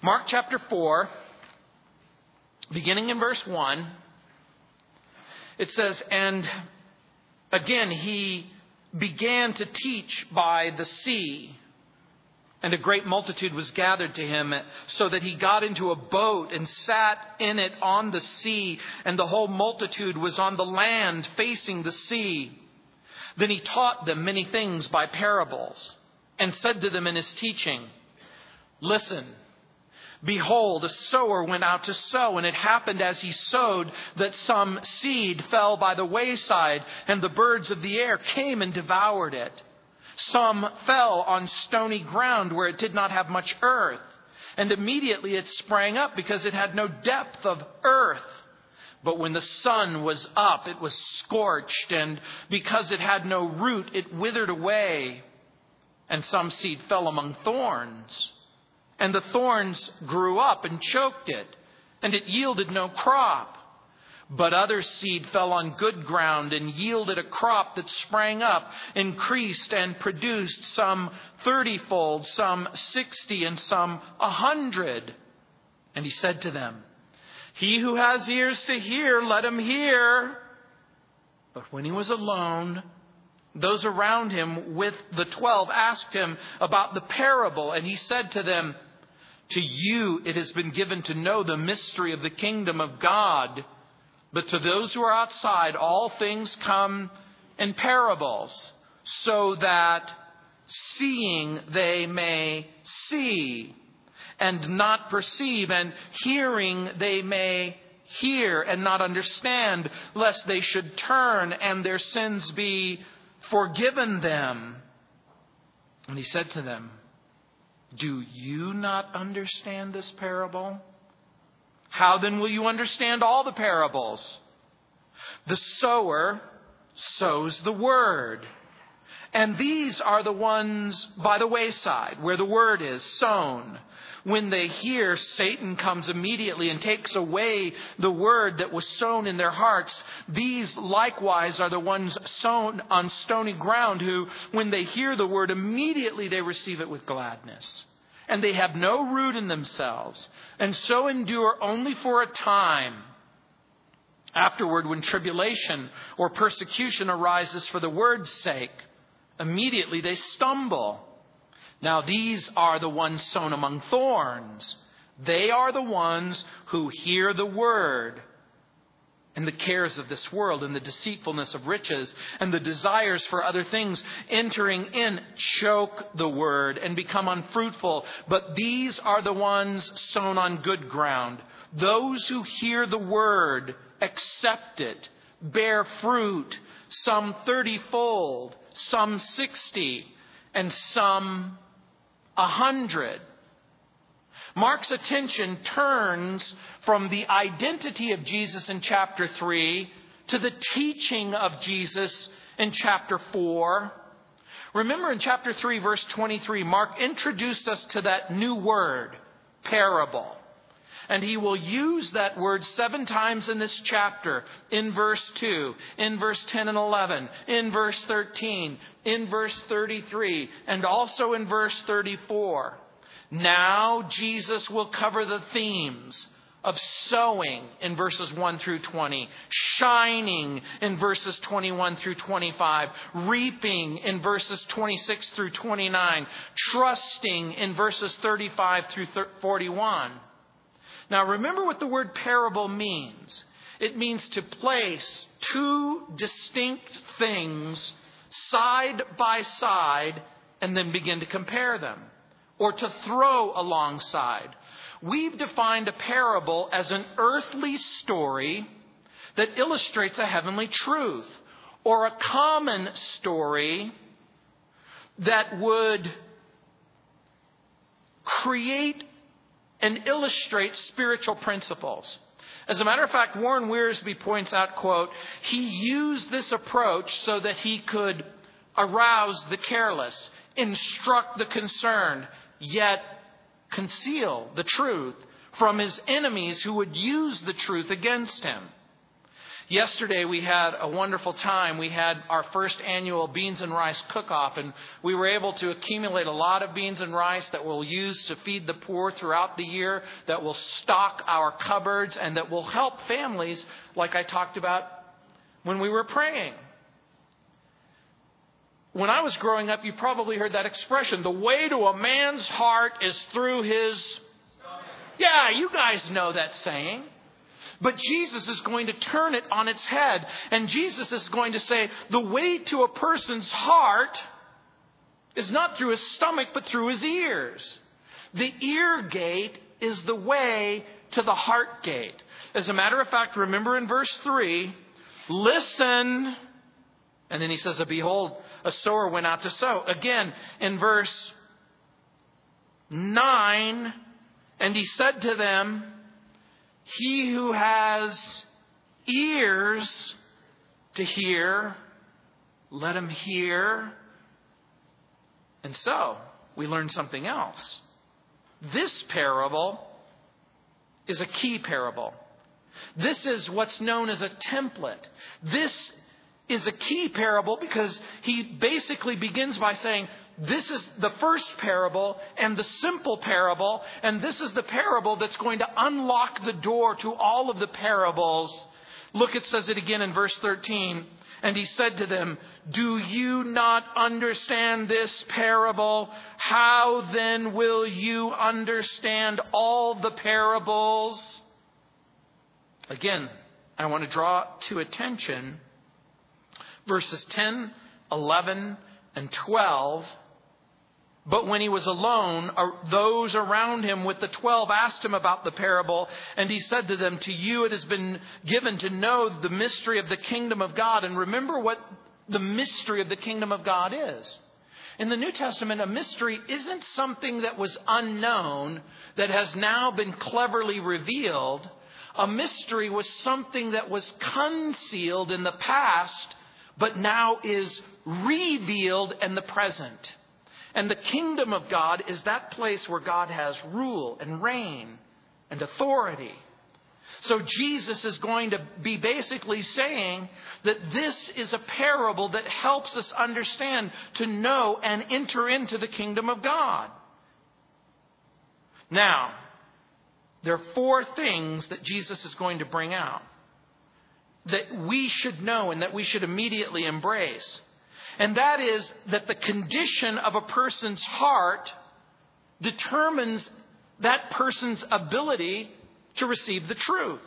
Mark chapter 4, beginning in verse 1, it says, And again, he began to teach by the sea. And a great multitude was gathered to him, so that he got into a boat and sat in it on the sea, and the whole multitude was on the land facing the sea. Then he taught them many things by parables, and said to them in his teaching, Listen, behold, a sower went out to sow, and it happened as he sowed that some seed fell by the wayside, and the birds of the air came and devoured it. Some fell on stony ground where it did not have much earth, and immediately it sprang up because it had no depth of earth. But when the sun was up, it was scorched, and because it had no root, it withered away. And some seed fell among thorns, and the thorns grew up and choked it, and it yielded no crop. But other seed fell on good ground and yielded a crop that sprang up, increased, and produced some thirtyfold, some sixty, and some a hundred. And he said to them, He who has ears to hear, let him hear. But when he was alone, those around him with the twelve asked him about the parable, and he said to them, To you it has been given to know the mystery of the kingdom of God. But to those who are outside, all things come in parables, so that seeing they may see and not perceive, and hearing they may hear and not understand, lest they should turn and their sins be forgiven them. And he said to them, Do you not understand this parable? How then will you understand all the parables? The sower sows the word. And these are the ones by the wayside where the word is sown. When they hear, Satan comes immediately and takes away the word that was sown in their hearts. These likewise are the ones sown on stony ground who, when they hear the word, immediately they receive it with gladness and they have no root in themselves, and so endure only for a time. Afterward, when tribulation or persecution arises for the word's sake, immediately they stumble. Now, these are the ones sown among thorns. They are the ones who hear the word and the cares of this world and the deceitfulness of riches and the desires for other things entering in choke the word and become unfruitful. But these are the ones sown on good ground. Those who hear the word, accept it, bear fruit, some thirtyfold, some sixty, and some a hundred. Mark's attention turns from the identity of Jesus in chapter 3 to the teaching of Jesus in chapter 4. Remember in chapter 3, verse 23, Mark introduced us to that new word, parable. And he will use that word seven times in this chapter in verse 2, in verse 10 and 11, in verse 13, in verse 33, and also in verse 34. Now Jesus will cover the themes of sowing in verses 1 through 20, shining in verses 21 through 25, reaping in verses 26 through 29, trusting in verses 35 through 41. Now remember what the word parable means. It means to place two distinct things side by side and then begin to compare them or to throw alongside. We've defined a parable as an earthly story that illustrates a heavenly truth, or a common story that would create and illustrate spiritual principles. As a matter of fact, Warren Wiersbe points out, quote, he used this approach so that he could arouse the careless, instruct the concerned, yet conceal the truth from his enemies who would use the truth against him. Yesterday we had a wonderful time. We had our first annual beans and rice cook-off and we were able to accumulate a lot of beans and rice that we'll use to feed the poor throughout the year, that will stock our cupboards and that will help families like I talked about when we were praying. When I was growing up, you probably heard that expression. The way to a man's heart is through his. Yeah, you guys know that saying. But Jesus is going to turn it on its head. And Jesus is going to say, the way to a person's heart is not through his stomach, but through his ears. The ear gate is the way to the heart gate. As a matter of fact, remember in verse 3, listen. And then he says, Behold, a sower went out to sow. Again, in verse 9, and he said to them, he who has ears to hear, let him hear. And so, we learn something else. This parable is a key parable. This is what's known as a template. This is a key parable because he basically begins by saying, this is the first parable and the simple parable, and this is the parable that's going to unlock the door to all of the parables. Look, it says it again in verse 13. And he said to them, Do you not understand this parable? How then will you understand all the parables? Again, I want to draw to attention verses 10, 11, and 12 but when he was alone, uh, those around him with the twelve asked him about the parable, and he said to them, To you it has been given to know the mystery of the kingdom of God. And remember what the mystery of the kingdom of God is. In the New Testament, a mystery isn't something that was unknown that has now been cleverly revealed. A mystery was something that was concealed in the past, but now is revealed in the present. And the kingdom of God is that place where God has rule and reign and authority. So Jesus is going to be basically saying that this is a parable that helps us understand to know and enter into the kingdom of God. Now, there are four things that Jesus is going to bring out that we should know and that we should immediately embrace. And that is that the condition of a person's heart determines that person's ability to receive the truth.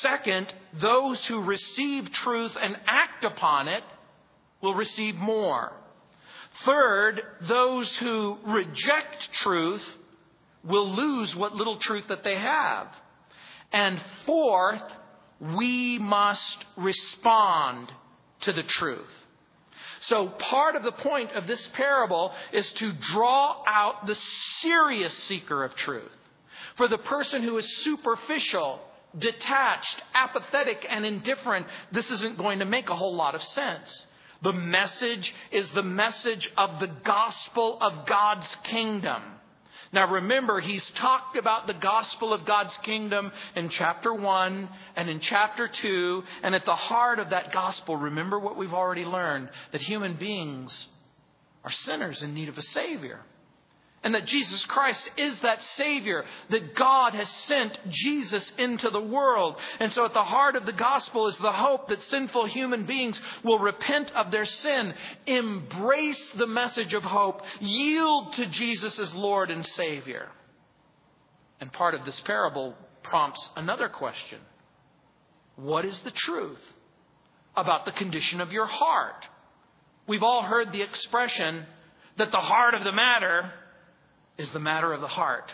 Second, those who receive truth and act upon it will receive more. Third, those who reject truth will lose what little truth that they have. And fourth, we must respond to the truth. So, part of the point of this parable is to draw out the serious seeker of truth. For the person who is superficial, detached, apathetic, and indifferent, this isn't going to make a whole lot of sense. The message is the message of the gospel of God's kingdom. Now remember, he's talked about the gospel of God's kingdom in chapter 1 and in chapter 2. And at the heart of that gospel, remember what we've already learned that human beings are sinners in need of a Savior and that Jesus Christ is that Savior, that God has sent Jesus into the world. And so at the heart of the gospel is the hope that sinful human beings will repent of their sin, embrace the message of hope, yield to Jesus as Lord and Savior. And part of this parable prompts another question What is the truth about the condition of your heart? We've all heard the expression that the heart of the matter is the matter of the heart.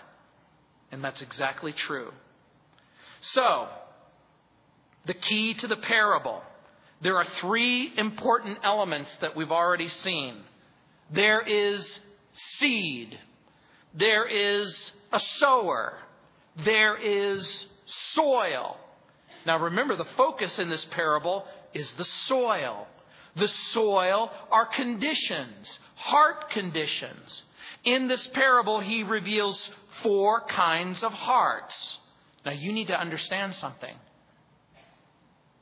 And that's exactly true. So, the key to the parable. There are three important elements that we've already seen. There is seed. There is a sower. There is soil. Now remember, the focus in this parable is the soil. The soil are conditions, heart conditions. In this parable, he reveals four kinds of hearts. Now, you need to understand something.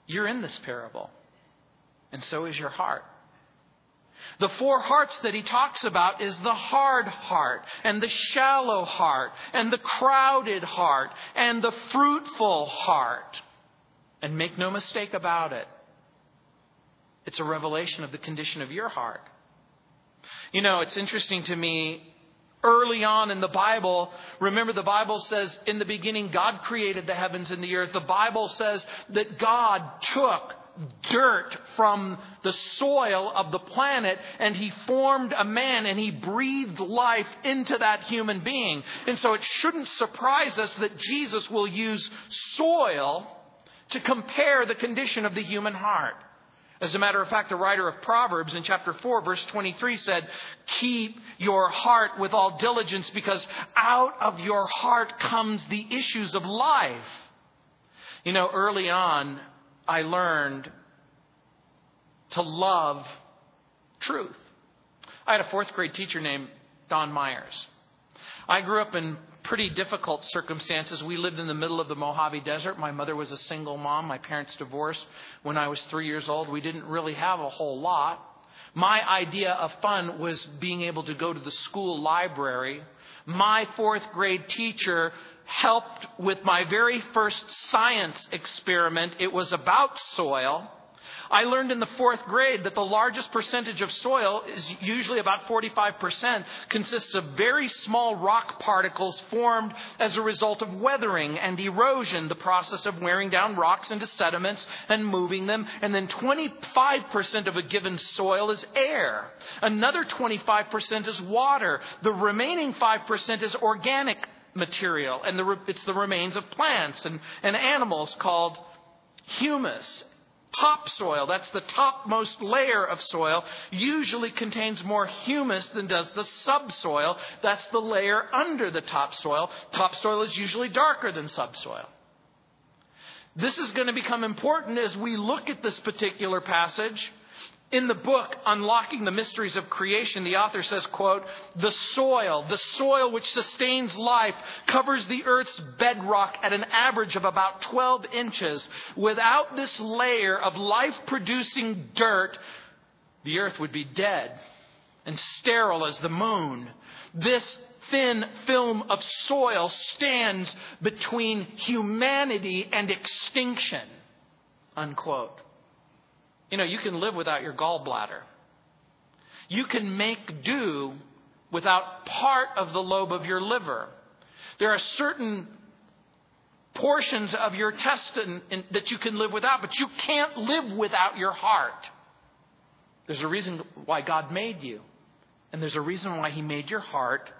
You're in this parable, and so is your heart. The four hearts that he talks about is the hard heart, and the shallow heart, and the crowded heart, and the fruitful heart. And make no mistake about it, it's a revelation of the condition of your heart. You know, it's interesting to me early on in the Bible. Remember, the Bible says in the beginning, God created the heavens and the earth. The Bible says that God took dirt from the soil of the planet and he formed a man and he breathed life into that human being. And so it shouldn't surprise us that Jesus will use soil to compare the condition of the human heart. As a matter of fact, the writer of Proverbs in chapter 4, verse 23 said, Keep your heart with all diligence because out of your heart comes the issues of life. You know, early on, I learned to love truth. I had a fourth grade teacher named Don Myers. I grew up in pretty difficult circumstances. We lived in the middle of the Mojave Desert. My mother was a single mom. My parents divorced when I was three years old. We didn't really have a whole lot. My idea of fun was being able to go to the school library. My fourth grade teacher helped with my very first science experiment. It was about soil. I learned in the fourth grade that the largest percentage of soil is usually about 45%, consists of very small rock particles formed as a result of weathering and erosion, the process of wearing down rocks into sediments and moving them. And then 25% of a given soil is air. Another 25% is water. The remaining 5% is organic material, and the, it's the remains of plants and, and animals called humus topsoil, that's the topmost layer of soil, usually contains more humus than does the subsoil. That's the layer under the topsoil. Topsoil is usually darker than subsoil. This is going to become important as we look at this particular passage in the book, Unlocking the Mysteries of Creation, the author says, quote, the soil, the soil which sustains life, covers the earth's bedrock at an average of about 12 inches. Without this layer of life producing dirt, the earth would be dead and sterile as the moon. This thin film of soil stands between humanity and extinction. Unquote. You know, you can live without your gallbladder. You can make do without part of the lobe of your liver. There are certain portions of your intestine that you can live without, but you can't live without your heart. There's a reason why God made you, and there's a reason why He made your heart.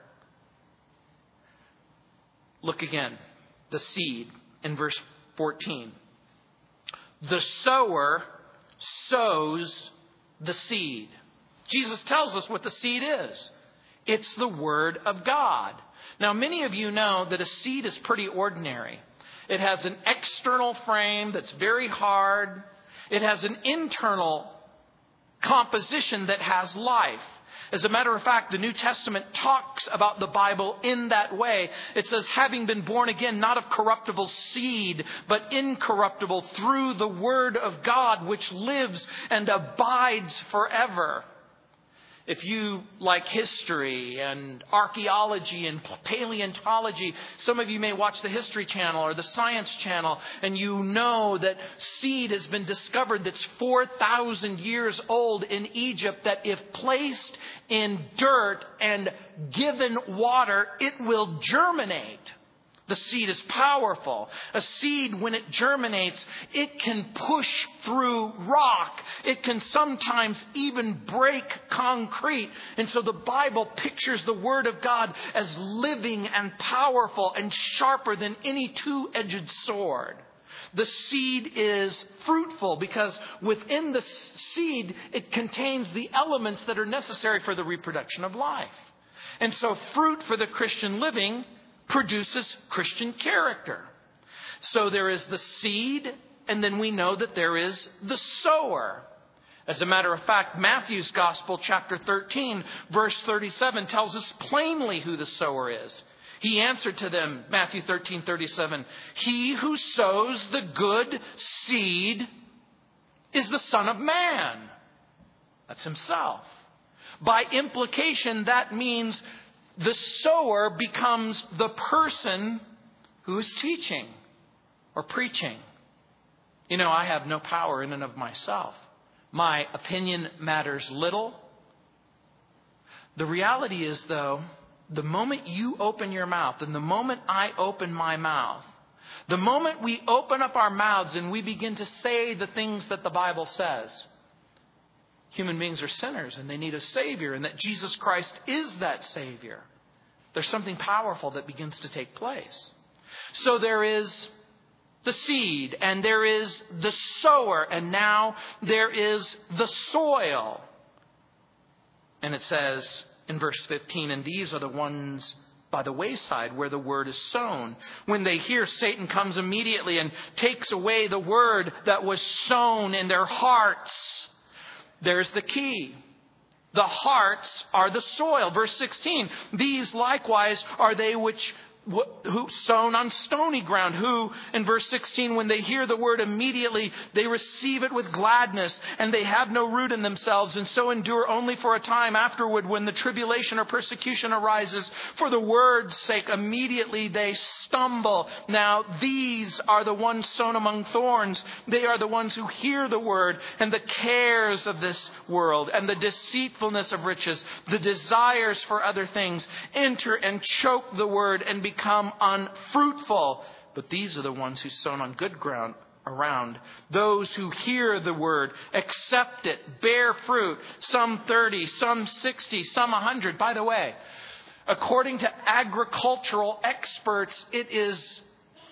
Look again, the seed in verse 14. The sower sows the seed. Jesus tells us what the seed is it's the Word of God. Now, many of you know that a seed is pretty ordinary. It has an external frame that's very hard, it has an internal composition that has life. As a matter of fact, the New Testament talks about the Bible in that way. It says, having been born again, not of corruptible seed, but incorruptible through the Word of God, which lives and abides forever. If you like history and archaeology and paleontology, some of you may watch the History Channel or the Science Channel, and you know that seed has been discovered that's 4,000 years old in Egypt, that if placed in dirt and given water, it will germinate. The seed is powerful. A seed, when it germinates, it can push through rock. It can sometimes even break concrete. And so the Bible pictures the Word of God as living and powerful and sharper than any two edged sword. The seed is fruitful because within the seed, it contains the elements that are necessary for the reproduction of life. And so, fruit for the Christian living produces Christian character. So there is the seed, and then we know that there is the sower. As a matter of fact, Matthew's Gospel, chapter 13, verse 37, tells us plainly who the sower is. He answered to them, Matthew 13, 37, He who sows the good seed is the Son of Man. That's himself. By implication, that means the sower becomes the person who is teaching or preaching. You know, I have no power in and of myself. My opinion matters little. The reality is, though, the moment you open your mouth and the moment I open my mouth, the moment we open up our mouths and we begin to say the things that the Bible says, human beings are sinners and they need a Savior, and that Jesus Christ is that Savior. There's something powerful that begins to take place. So there is the seed, and there is the sower, and now there is the soil. And it says in verse 15, and these are the ones by the wayside where the word is sown. When they hear, Satan comes immediately and takes away the word that was sown in their hearts. There's the key. The hearts are the soil. Verse 16, these likewise are they which who sown on stony ground, who, in verse 16, when they hear the word immediately, they receive it with gladness, and they have no root in themselves, and so endure only for a time afterward when the tribulation or persecution arises. For the word's sake, immediately they stumble. Now, these are the ones sown among thorns. They are the ones who hear the word, and the cares of this world, and the deceitfulness of riches, the desires for other things, enter and choke the word and become become unfruitful. But these are the ones who sown on good ground around. Those who hear the word, accept it, bear fruit, some 30, some 60, some 100. By the way, according to agricultural experts, it is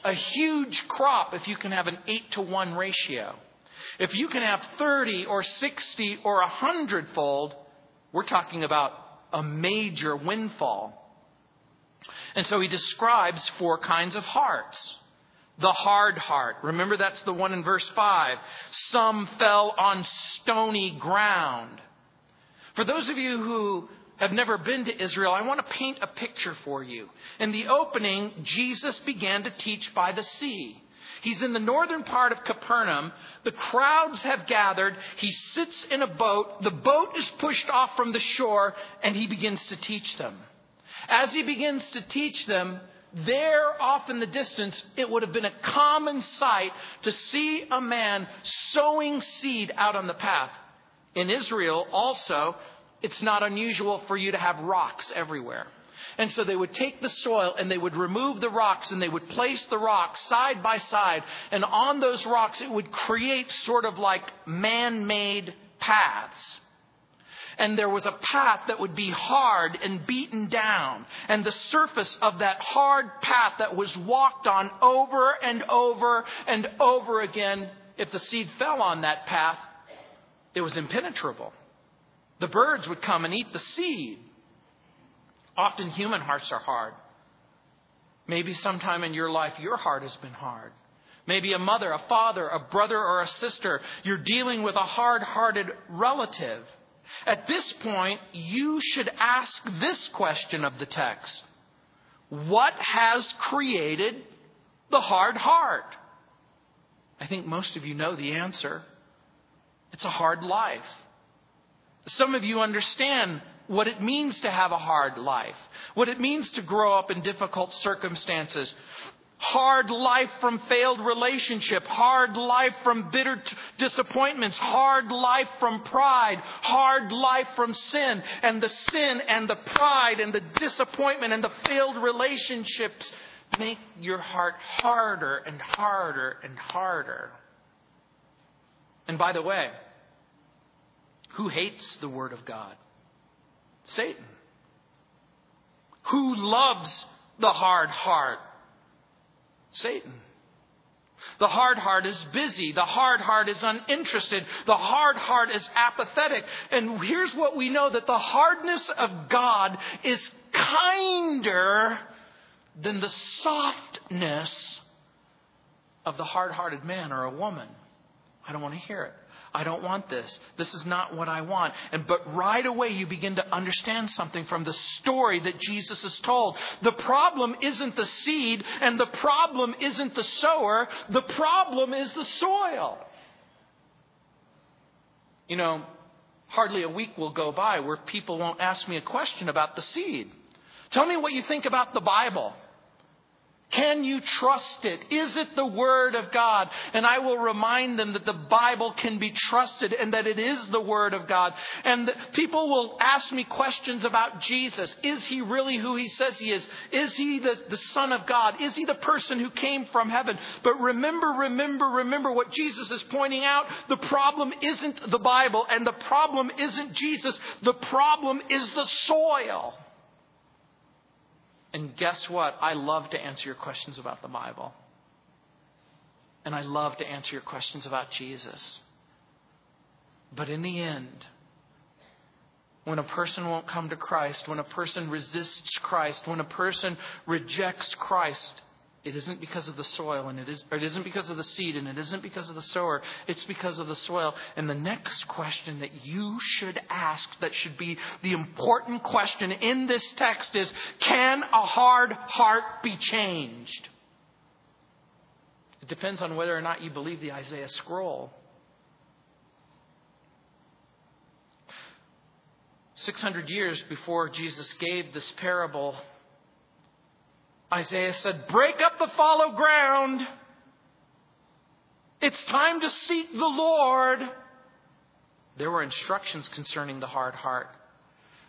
a huge crop if you can have an 8 to 1 ratio. If you can have 30 or 60 or 100 fold, we're talking about a major windfall. And so he describes four kinds of hearts. The hard heart. Remember, that's the one in verse 5. Some fell on stony ground. For those of you who have never been to Israel, I want to paint a picture for you. In the opening, Jesus began to teach by the sea. He's in the northern part of Capernaum. The crowds have gathered. He sits in a boat. The boat is pushed off from the shore, and he begins to teach them. As he begins to teach them, there off in the distance, it would have been a common sight to see a man sowing seed out on the path. In Israel, also, it's not unusual for you to have rocks everywhere. And so they would take the soil and they would remove the rocks and they would place the rocks side by side. And on those rocks, it would create sort of like man made paths and there was a path that would be hard and beaten down. And the surface of that hard path that was walked on over and over and over again, if the seed fell on that path, it was impenetrable. The birds would come and eat the seed. Often human hearts are hard. Maybe sometime in your life your heart has been hard. Maybe a mother, a father, a brother, or a sister. You're dealing with a hard hearted relative. At this point, you should ask this question of the text What has created the hard heart? I think most of you know the answer. It's a hard life. Some of you understand what it means to have a hard life, what it means to grow up in difficult circumstances, hard life from failed relationship, hard life from bitter t- disappointments, hard life from pride, hard life from sin, and the sin and the pride and the disappointment and the failed relationships make your heart harder and harder and harder. And by the way, who hates the Word of God? Satan. Who loves the hard heart? Satan. The hard heart is busy. The hard heart is uninterested. The hard heart is apathetic. And here's what we know that the hardness of God is kinder than the softness of the hard hearted man or a woman. I don't want to hear it. I don't want this. This is not what I want. And but right away you begin to understand something from the story that Jesus has told. The problem isn't the seed and the problem isn't the sower. The problem is the soil. You know, hardly a week will go by where people won't ask me a question about the seed. Tell me what you think about the Bible. Can you trust it? Is it the Word of God? And I will remind them that the Bible can be trusted and that it is the Word of God. And people will ask me questions about Jesus. Is he really who he says he is? Is he the, the Son of God? Is he the person who came from heaven? But remember, remember, remember what Jesus is pointing out. The problem isn't the Bible and the problem isn't Jesus. The problem is the soil. And guess what? I love to answer your questions about the Bible. And I love to answer your questions about Jesus. But in the end, when a person won't come to Christ, when a person resists Christ, when a person rejects Christ, it isn't because of the soil, and it, is, it isn't because of the seed, and it isn't because of the sower. It's because of the soil. And the next question that you should ask, that should be the important question in this text, is Can a hard heart be changed? It depends on whether or not you believe the Isaiah scroll. 600 years before Jesus gave this parable, Isaiah said, Break up the fallow ground. It's time to seek the Lord. There were instructions concerning the hard heart.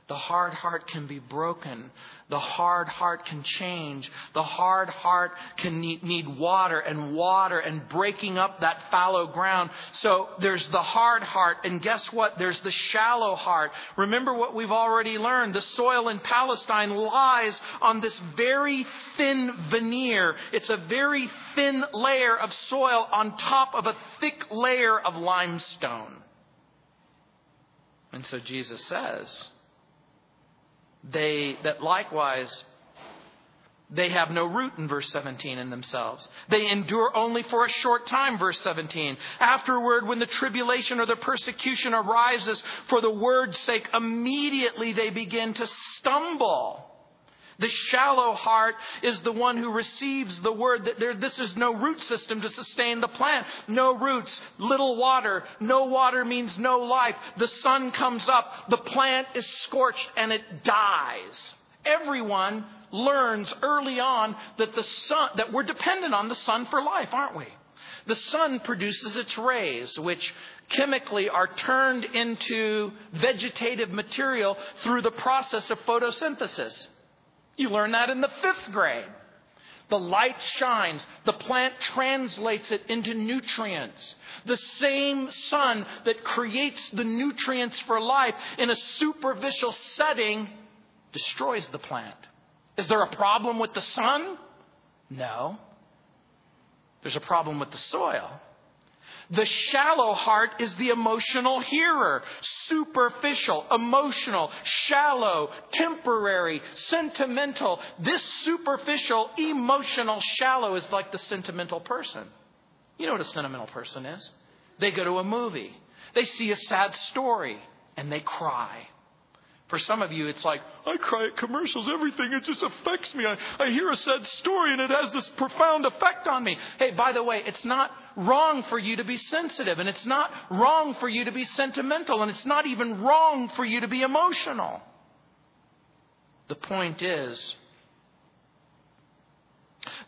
The hard heart can be broken. The hard heart can change. The hard heart can need, need, water and water and breaking up that fallow ground. So there's the hard heart. And guess what? There's the shallow heart. Remember what we've already learned. The soil in Palestine lies on this very thin veneer. It's a very thin layer of soil on top of a thick layer of limestone. And so Jesus says, they that likewise they have no root in verse 17 in themselves. They endure only for a short time, verse 17. Afterward, when the tribulation or the persecution arises for the word's sake, immediately they begin to stumble. The shallow heart is the one who receives the word that there, this is no root system to sustain the plant. No roots, little water. No water means no life. The sun comes up, the plant is scorched, and it dies. Everyone learns early on that the sun, that we're dependent on the sun for life, aren't we? The sun produces its rays, which chemically are turned into vegetative material through the process of photosynthesis. You learn that in the fifth grade. The light shines. The plant translates it into nutrients. The same sun that creates the nutrients for life in a superficial setting destroys the plant. Is there a problem with the sun? No. There's a problem with the soil. The shallow heart is the emotional hearer, superficial, emotional, shallow, temporary, sentimental. This superficial, emotional, shallow is like the sentimental person. You know what a sentimental person is? They go to a movie, they see a sad story, and they cry. For some of you, it's like, I cry at commercials, everything, it just affects me. I, I hear a sad story and it has this profound effect on me. Hey, by the way, it's not wrong for you to be sensitive, and it's not wrong for you to be sentimental, and it's not even wrong for you to be emotional. The point is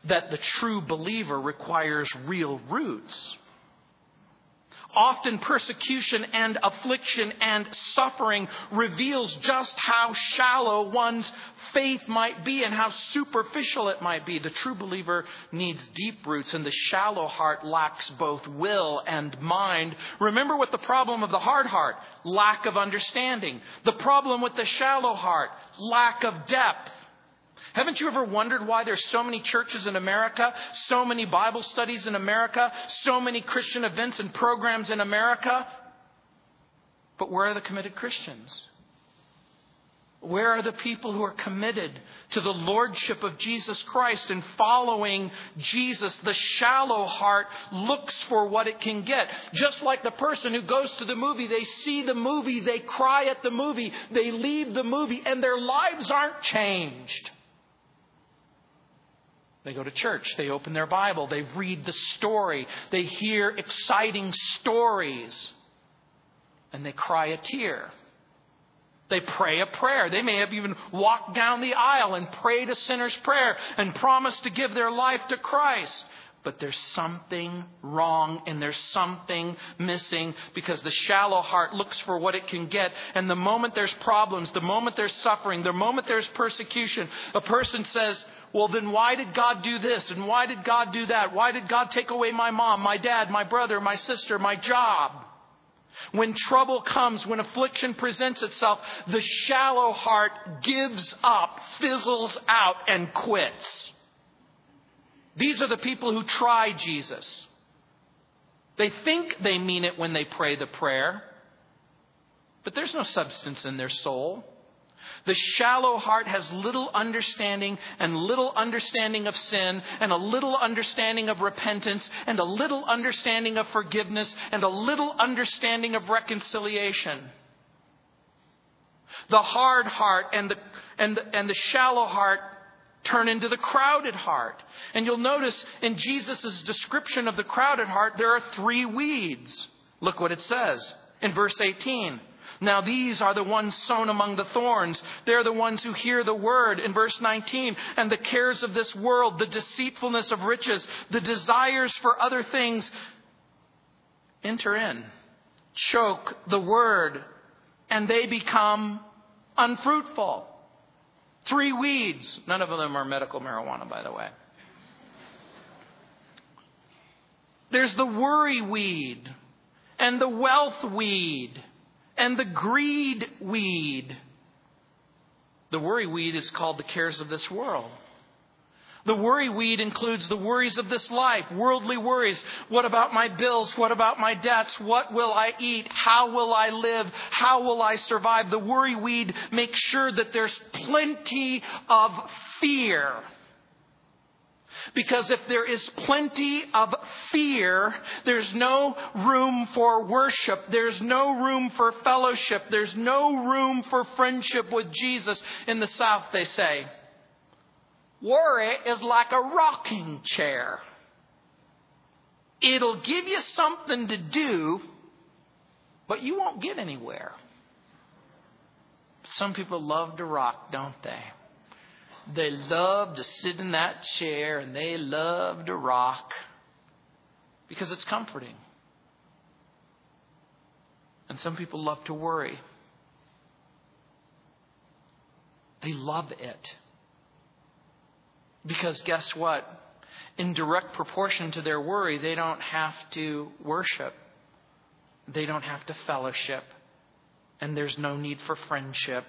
that the true believer requires real roots. Often persecution and affliction and suffering reveals just how shallow one's faith might be and how superficial it might be. The true believer needs deep roots, and the shallow heart lacks both will and mind. Remember what the problem of the hard heart lack of understanding. The problem with the shallow heart lack of depth. Haven't you ever wondered why there's so many churches in America, so many Bible studies in America, so many Christian events and programs in America? But where are the committed Christians? Where are the people who are committed to the lordship of Jesus Christ and following Jesus? The shallow heart looks for what it can get. Just like the person who goes to the movie, they see the movie, they cry at the movie, they leave the movie, and their lives aren't changed. They go to church, they open their Bible, they read the story, they hear exciting stories. and they cry a tear. They pray a prayer. They may have even walked down the aisle and prayed a sinner's prayer and promised to give their life to Christ. But there's something wrong and there's something missing because the shallow heart looks for what it can get. And the moment there's problems, the moment there's suffering, the moment there's persecution, a person says, well, then why did God do this? And why did God do that? Why did God take away my mom, my dad, my brother, my sister, my job? When trouble comes, when affliction presents itself, the shallow heart gives up, fizzles out, and quits. These are the people who try Jesus. They think they mean it when they pray the prayer, but there's no substance in their soul. The shallow heart has little understanding and little understanding of sin and a little understanding of repentance and a little understanding of forgiveness and a little understanding of reconciliation. The hard heart and the, and the, and the shallow heart turn into the crowded heart. And you'll notice in Jesus' description of the crowded heart, there are three weeds. Look what it says in verse 18. Now these are the ones sown among the thorns. They're the ones who hear the word in verse 19. And the cares of this world, the deceitfulness of riches, the desires for other things enter in, choke the word, and they become unfruitful. Three weeds. None of them are medical marijuana, by the way. There's the worry weed and the wealth weed and the greed weed. The worry weed is called the cares of this world. The worry weed includes the worries of this life, worldly worries. What about my bills? What about my debts? What will I eat? How will I live? How will I survive? The worry weed makes sure that there's plenty of fear because if there is plenty of fear, there's no room for worship. There's no room for fellowship. There's no room for friendship with Jesus. In the South, they say, worry is like a rocking chair. It'll give you something to do, but you won't get anywhere. Some people love to rock, don't they? They love to sit in that chair and they love to rock because it's comforting. And some people love to worry. They love it. Because guess what? In direct proportion to their worry, they don't have to worship, they don't have to fellowship, and there's no need for friendship.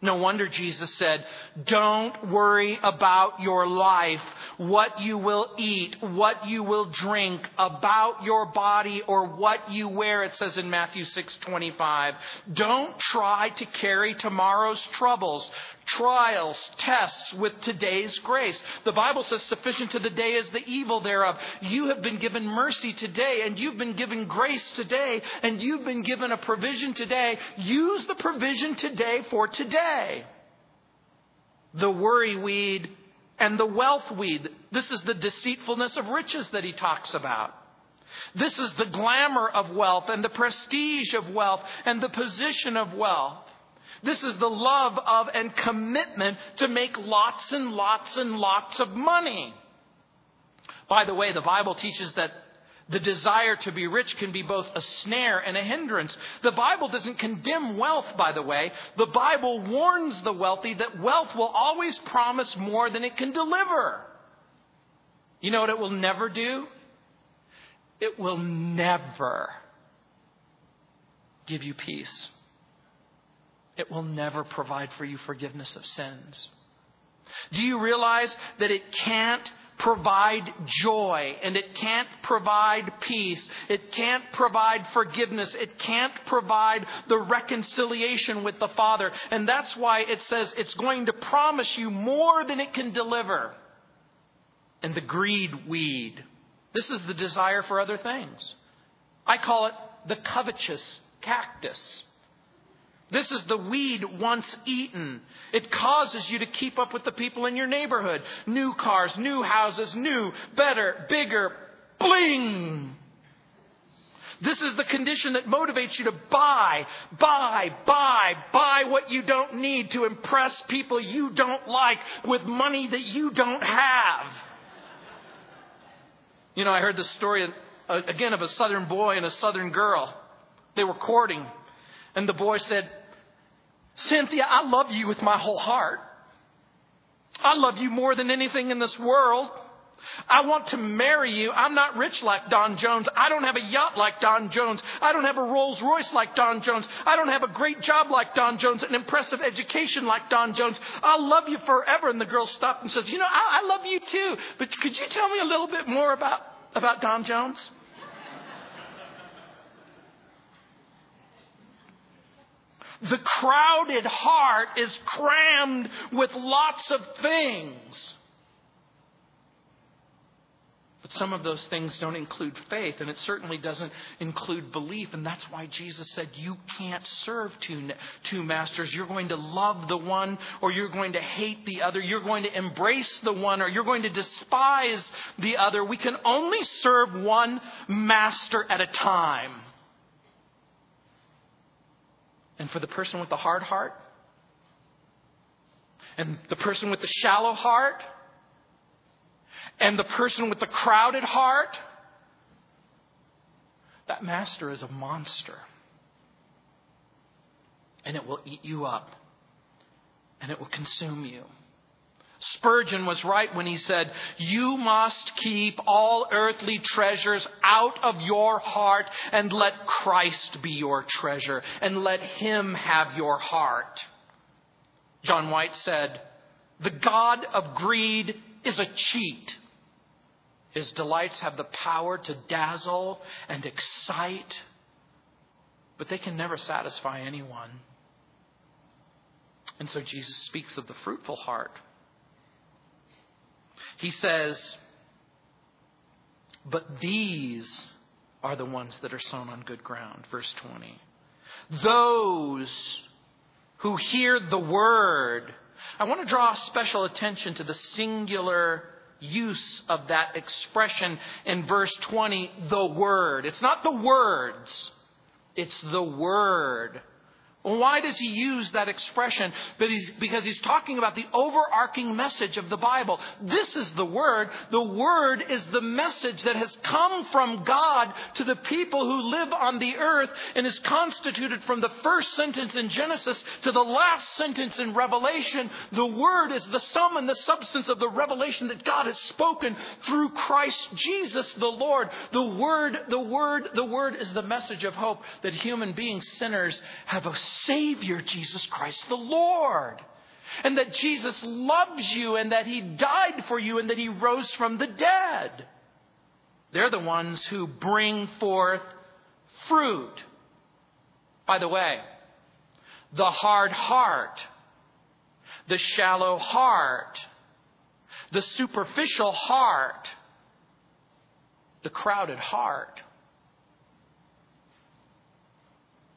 No wonder Jesus said, Don't worry about your life, what you will eat, what you will drink, about your body or what you wear, it says in Matthew 6:25. Don't try to carry tomorrow's troubles trials, tests with today's grace. The Bible says, sufficient to the day is the evil thereof. You have been given mercy today, and you've been given grace today, and you've been given a provision today. Use the provision today for today. The worry weed and the wealth weed. This is the deceitfulness of riches that he talks about. This is the glamour of wealth and the prestige of wealth and the position of wealth. This is the love of and commitment to make lots and lots and lots of money. By the way, the Bible teaches that the desire to be rich can be both a snare and a hindrance. The Bible doesn't condemn wealth, by the way. The Bible warns the wealthy that wealth will always promise more than it can deliver. You know what it will never do? It will never give you peace it will never provide for you forgiveness of sins. Do you realize that it can't provide joy and it can't provide peace. It can't provide forgiveness. It can't provide the reconciliation with the Father. And that's why it says it's going to promise you more than it can deliver. And the greed weed. This is the desire for other things. I call it the covetous cactus. This is the weed once eaten. It causes you to keep up with the people in your neighborhood. New cars, new houses, new, better, bigger, bling. This is the condition that motivates you to buy, buy, buy, buy what you don't need to impress people you don't like with money that you don't have. You know, I heard this story uh, again of a southern boy and a southern girl. They were courting, and the boy said, Cynthia, I love you with my whole heart. I love you more than anything in this world. I want to marry you. I'm not rich like Don Jones. I don't have a yacht like Don Jones. I don't have a Rolls Royce like Don Jones. I don't have a great job like Don Jones, an impressive education like Don Jones. I'll love you forever. And the girl stopped and says, You know, I, I love you too. But could you tell me a little bit more about, about Don Jones? The crowded heart is crammed with lots of things. But some of those things don't include faith, and it certainly doesn't include belief. And that's why Jesus said, You can't serve two, two masters. You're going to love the one, or you're going to hate the other. You're going to embrace the one, or you're going to despise the other. We can only serve one master at a time. And for the person with the hard heart, and the person with the shallow heart, and the person with the crowded heart, that master is a monster. And it will eat you up. And it will consume you. Spurgeon was right when he said, You must keep all earthly treasures out of your heart and let Christ be your treasure and let Him have your heart. John White said, The God of greed is a cheat. His delights have the power to dazzle and excite, but they can never satisfy anyone. And so Jesus speaks of the fruitful heart. He says, But these are the ones that are sown on good ground. Verse 20. Those who hear the word. I want to draw special attention to the singular use of that expression in verse 20, the Word. It's not the words, it's the Word. Why does he use that expression? Because he's talking about the overarching message of the Bible. This is the Word. The Word is the message that has come from God to the people who live on the earth and is constituted from the first sentence in Genesis to the last sentence in Revelation. The Word is the sum and the substance of the revelation that God has spoken through Christ Jesus the Lord. The Word, the Word, the Word is the message of hope that human beings, sinners, have a Savior, Jesus Christ the Lord. And that Jesus loves you and that He died for you and that He rose from the dead. They're the ones who bring forth fruit. By the way, the hard heart, the shallow heart, the superficial heart, the crowded heart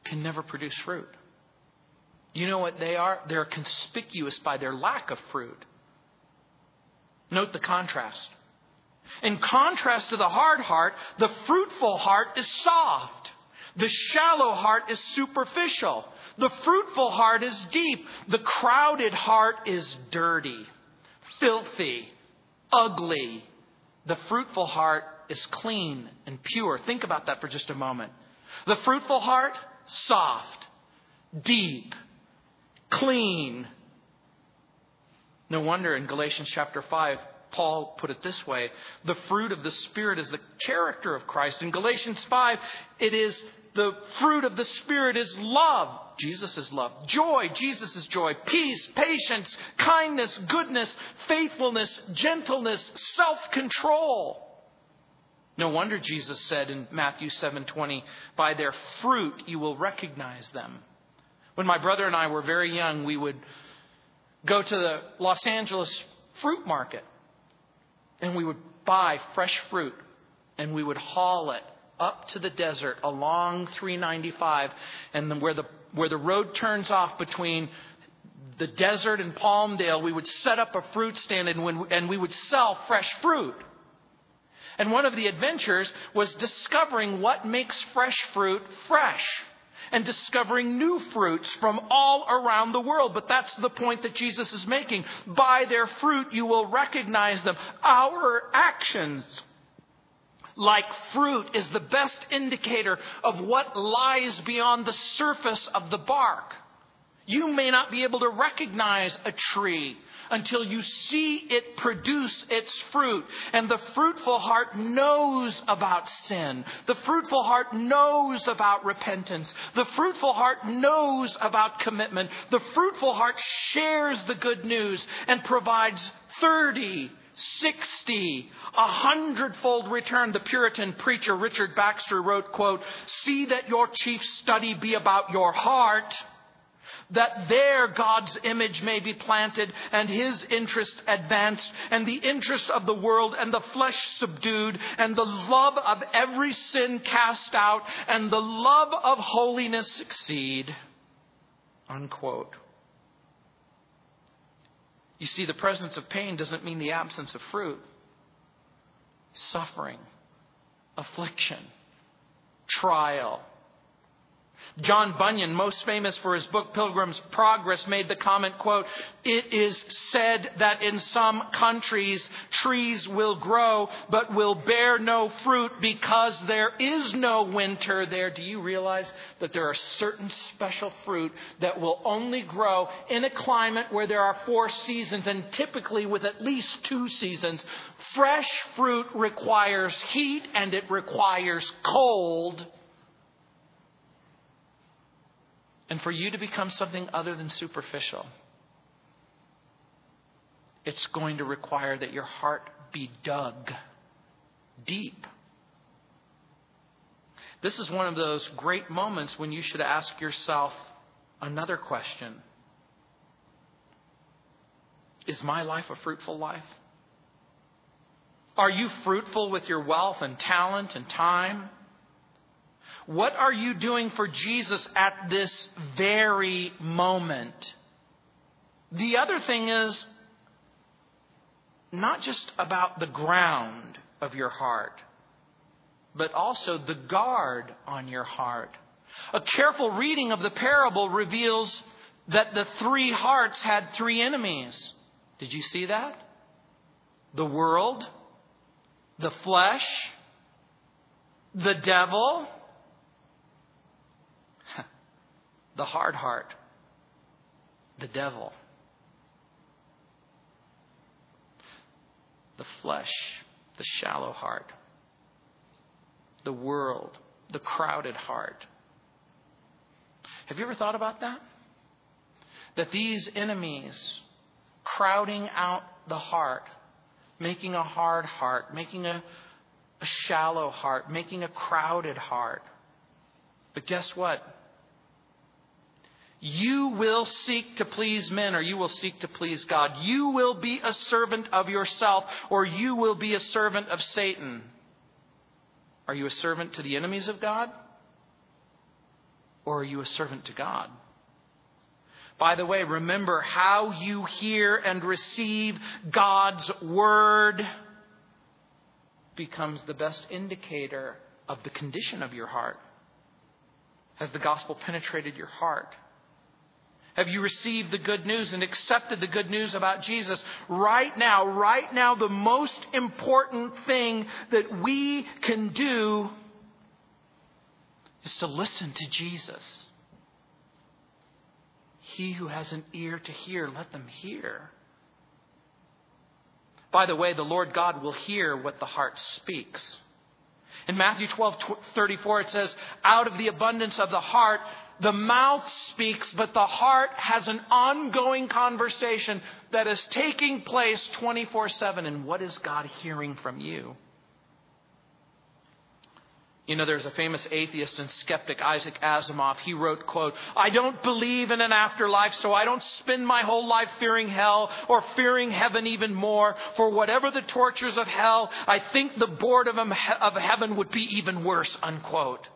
can never produce fruit. You know what they are? They're conspicuous by their lack of fruit. Note the contrast. In contrast to the hard heart, the fruitful heart is soft. The shallow heart is superficial. The fruitful heart is deep. The crowded heart is dirty, filthy, ugly. The fruitful heart is clean and pure. Think about that for just a moment. The fruitful heart, soft, deep, clean. No wonder in Galatians chapter 5, Paul put it this way the fruit of the Spirit is the character of Christ. In Galatians 5, it is the fruit of the Spirit is love. Jesus is love. Joy. Jesus is joy. Peace, patience, kindness, goodness, faithfulness, gentleness, self control. No wonder Jesus said in Matthew 7:20, "By their fruit you will recognize them." When my brother and I were very young, we would go to the Los Angeles fruit market and we would buy fresh fruit and we would haul it up to the desert along 395 and then where the where the road turns off between the desert and Palmdale, we would set up a fruit stand and, when, and we would sell fresh fruit. And one of the adventures was discovering what makes fresh fruit fresh and discovering new fruits from all around the world. But that's the point that Jesus is making. By their fruit, you will recognize them. Our actions, like fruit, is the best indicator of what lies beyond the surface of the bark. You may not be able to recognize a tree until you see it produce its fruit. And the fruitful heart knows about sin. The fruitful heart knows about repentance. The fruitful heart knows about commitment. The fruitful heart shares the good news and provides 30, 60, a hundredfold return. The Puritan preacher Richard Baxter wrote, quote, See that your chief study be about your heart that there God's image may be planted and his interest advanced and the interest of the world and the flesh subdued and the love of every sin cast out and the love of holiness succeed. Unquote. You see, the presence of pain doesn't mean the absence of fruit. Suffering, affliction, trial, John Bunyan, most famous for his book Pilgrim's Progress, made the comment, quote, It is said that in some countries trees will grow but will bear no fruit because there is no winter there. Do you realize that there are certain special fruit that will only grow in a climate where there are four seasons and typically with at least two seasons? Fresh fruit requires heat and it requires cold and for you to become something other than superficial, it's going to require that your heart be dug deep. This is one of those great moments when you should ask yourself another question Is my life a fruitful life? Are you fruitful with your wealth and talent and time? What are you doing for Jesus at this very moment? The other thing is not just about the ground of your heart, but also the guard on your heart. A careful reading of the parable reveals that the three hearts had three enemies. Did you see that? The world, the flesh, the devil, the hard heart, the devil, the flesh, the shallow heart, the world, the crowded heart. Have you ever thought about that? That these enemies crowding out the heart, making a hard heart, making a, a shallow heart, making a crowded heart. But guess what? You will seek to please men or you will seek to please God. You will be a servant of yourself or you will be a servant of Satan. Are you a servant to the enemies of God? Or are you a servant to God? By the way, remember how you hear and receive God's word becomes the best indicator of the condition of your heart. Has the gospel penetrated your heart? Have you received the good news and accepted the good news about Jesus? Right now, right now, the most important thing that we can do is to listen to Jesus. He who has an ear to hear, let them hear. By the way, the Lord God will hear what the heart speaks. In Matthew 12 34, it says, Out of the abundance of the heart, the mouth speaks, but the heart has an ongoing conversation that is taking place 24 7. And what is God hearing from you? You know, there's a famous atheist and skeptic, Isaac Asimov. He wrote, quote, I don't believe in an afterlife, so I don't spend my whole life fearing hell or fearing heaven even more. For whatever the tortures of hell, I think the boredom of heaven would be even worse, unquote.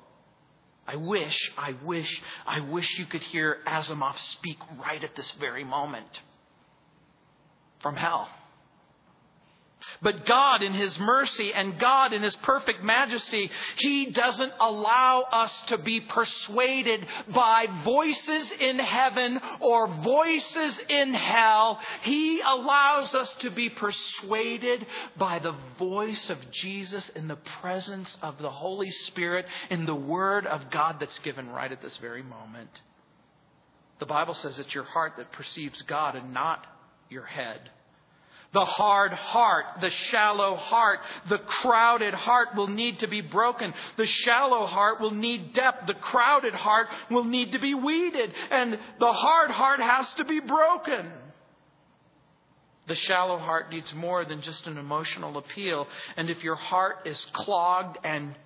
I wish, I wish, I wish you could hear Asimov speak right at this very moment from hell. But God, in His mercy and God, in His perfect majesty, He doesn't allow us to be persuaded by voices in heaven or voices in hell. He allows us to be persuaded by the voice of Jesus in the presence of the Holy Spirit in the Word of God that's given right at this very moment. The Bible says it's your heart that perceives God and not your head. The hard heart, the shallow heart, the crowded heart will need to be broken. The shallow heart will need depth. The crowded heart will need to be weeded. And the hard heart has to be broken. The shallow heart needs more than just an emotional appeal. And if your heart is clogged and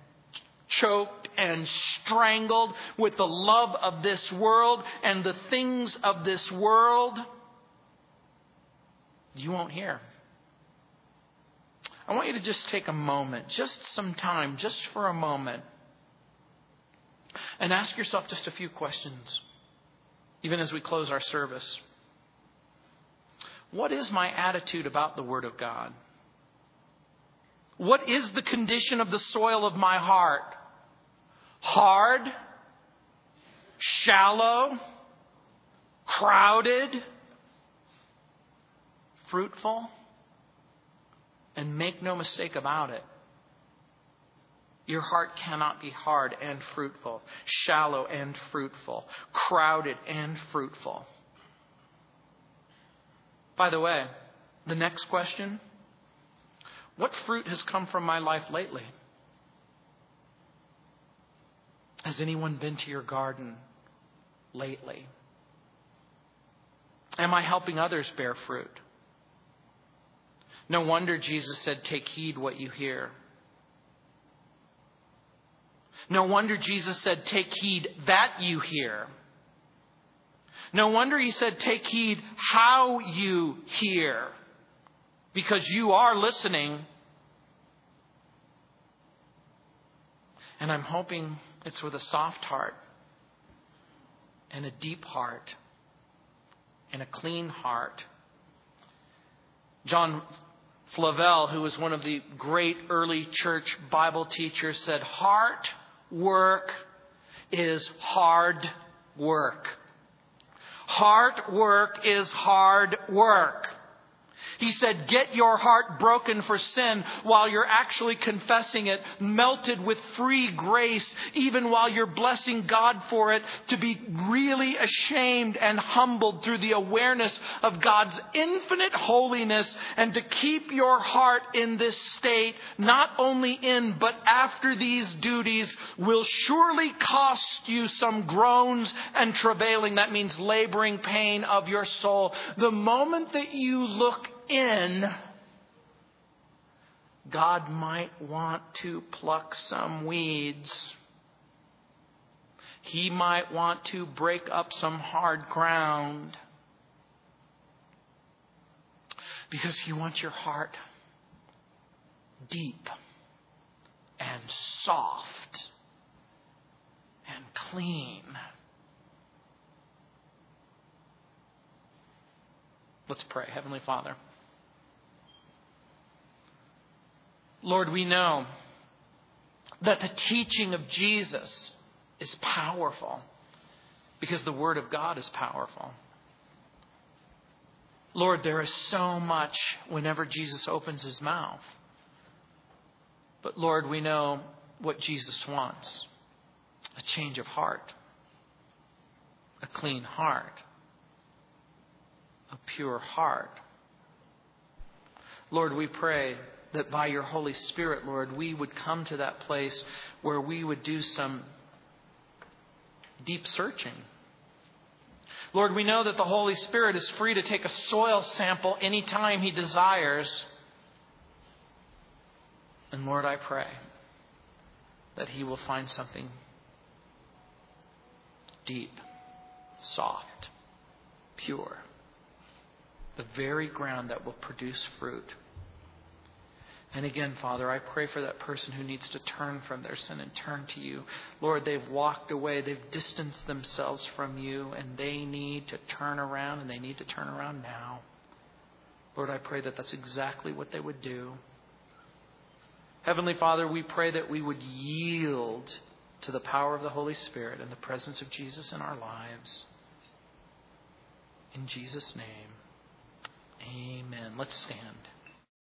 choked and strangled with the love of this world and the things of this world, you won't hear. I want you to just take a moment, just some time, just for a moment, and ask yourself just a few questions, even as we close our service. What is my attitude about the Word of God? What is the condition of the soil of my heart? Hard? Shallow? Crowded? Fruitful. And make no mistake about it. Your heart cannot be hard and fruitful, shallow and fruitful, crowded and fruitful. By the way, the next question what fruit has come from my life lately? Has anyone been to your garden lately? Am I helping others bear fruit? No wonder Jesus said, Take heed what you hear. No wonder Jesus said, Take heed that you hear. No wonder he said, Take heed how you hear. Because you are listening. And I'm hoping it's with a soft heart and a deep heart and a clean heart. John Flavel, who was one of the great early church Bible teachers, said, Heart work is hard work. Heart work is hard work. He said, Get your heart broken for sin while you're actually confessing it, melted with free grace, even while you're blessing God for it, to be really ashamed and humbled through the awareness of God's infinite holiness, and to keep your heart in this state, not only in but after these duties, will surely cost you some groans and travailing. That means laboring pain of your soul. The moment that you look in, God might want to pluck some weeds. He might want to break up some hard ground. Because He wants your heart deep and soft and clean. Let's pray. Heavenly Father. Lord, we know that the teaching of Jesus is powerful because the Word of God is powerful. Lord, there is so much whenever Jesus opens his mouth. But Lord, we know what Jesus wants a change of heart, a clean heart, a pure heart. Lord, we pray that by your Holy Spirit, Lord, we would come to that place where we would do some deep searching. Lord, we know that the Holy Spirit is free to take a soil sample anytime He desires. And Lord, I pray that He will find something deep, soft, pure, the very ground that will produce fruit. And again, Father, I pray for that person who needs to turn from their sin and turn to you. Lord, they've walked away, they've distanced themselves from you, and they need to turn around, and they need to turn around now. Lord, I pray that that's exactly what they would do. Heavenly Father, we pray that we would yield to the power of the Holy Spirit and the presence of Jesus in our lives. In Jesus' name, amen. Let's stand.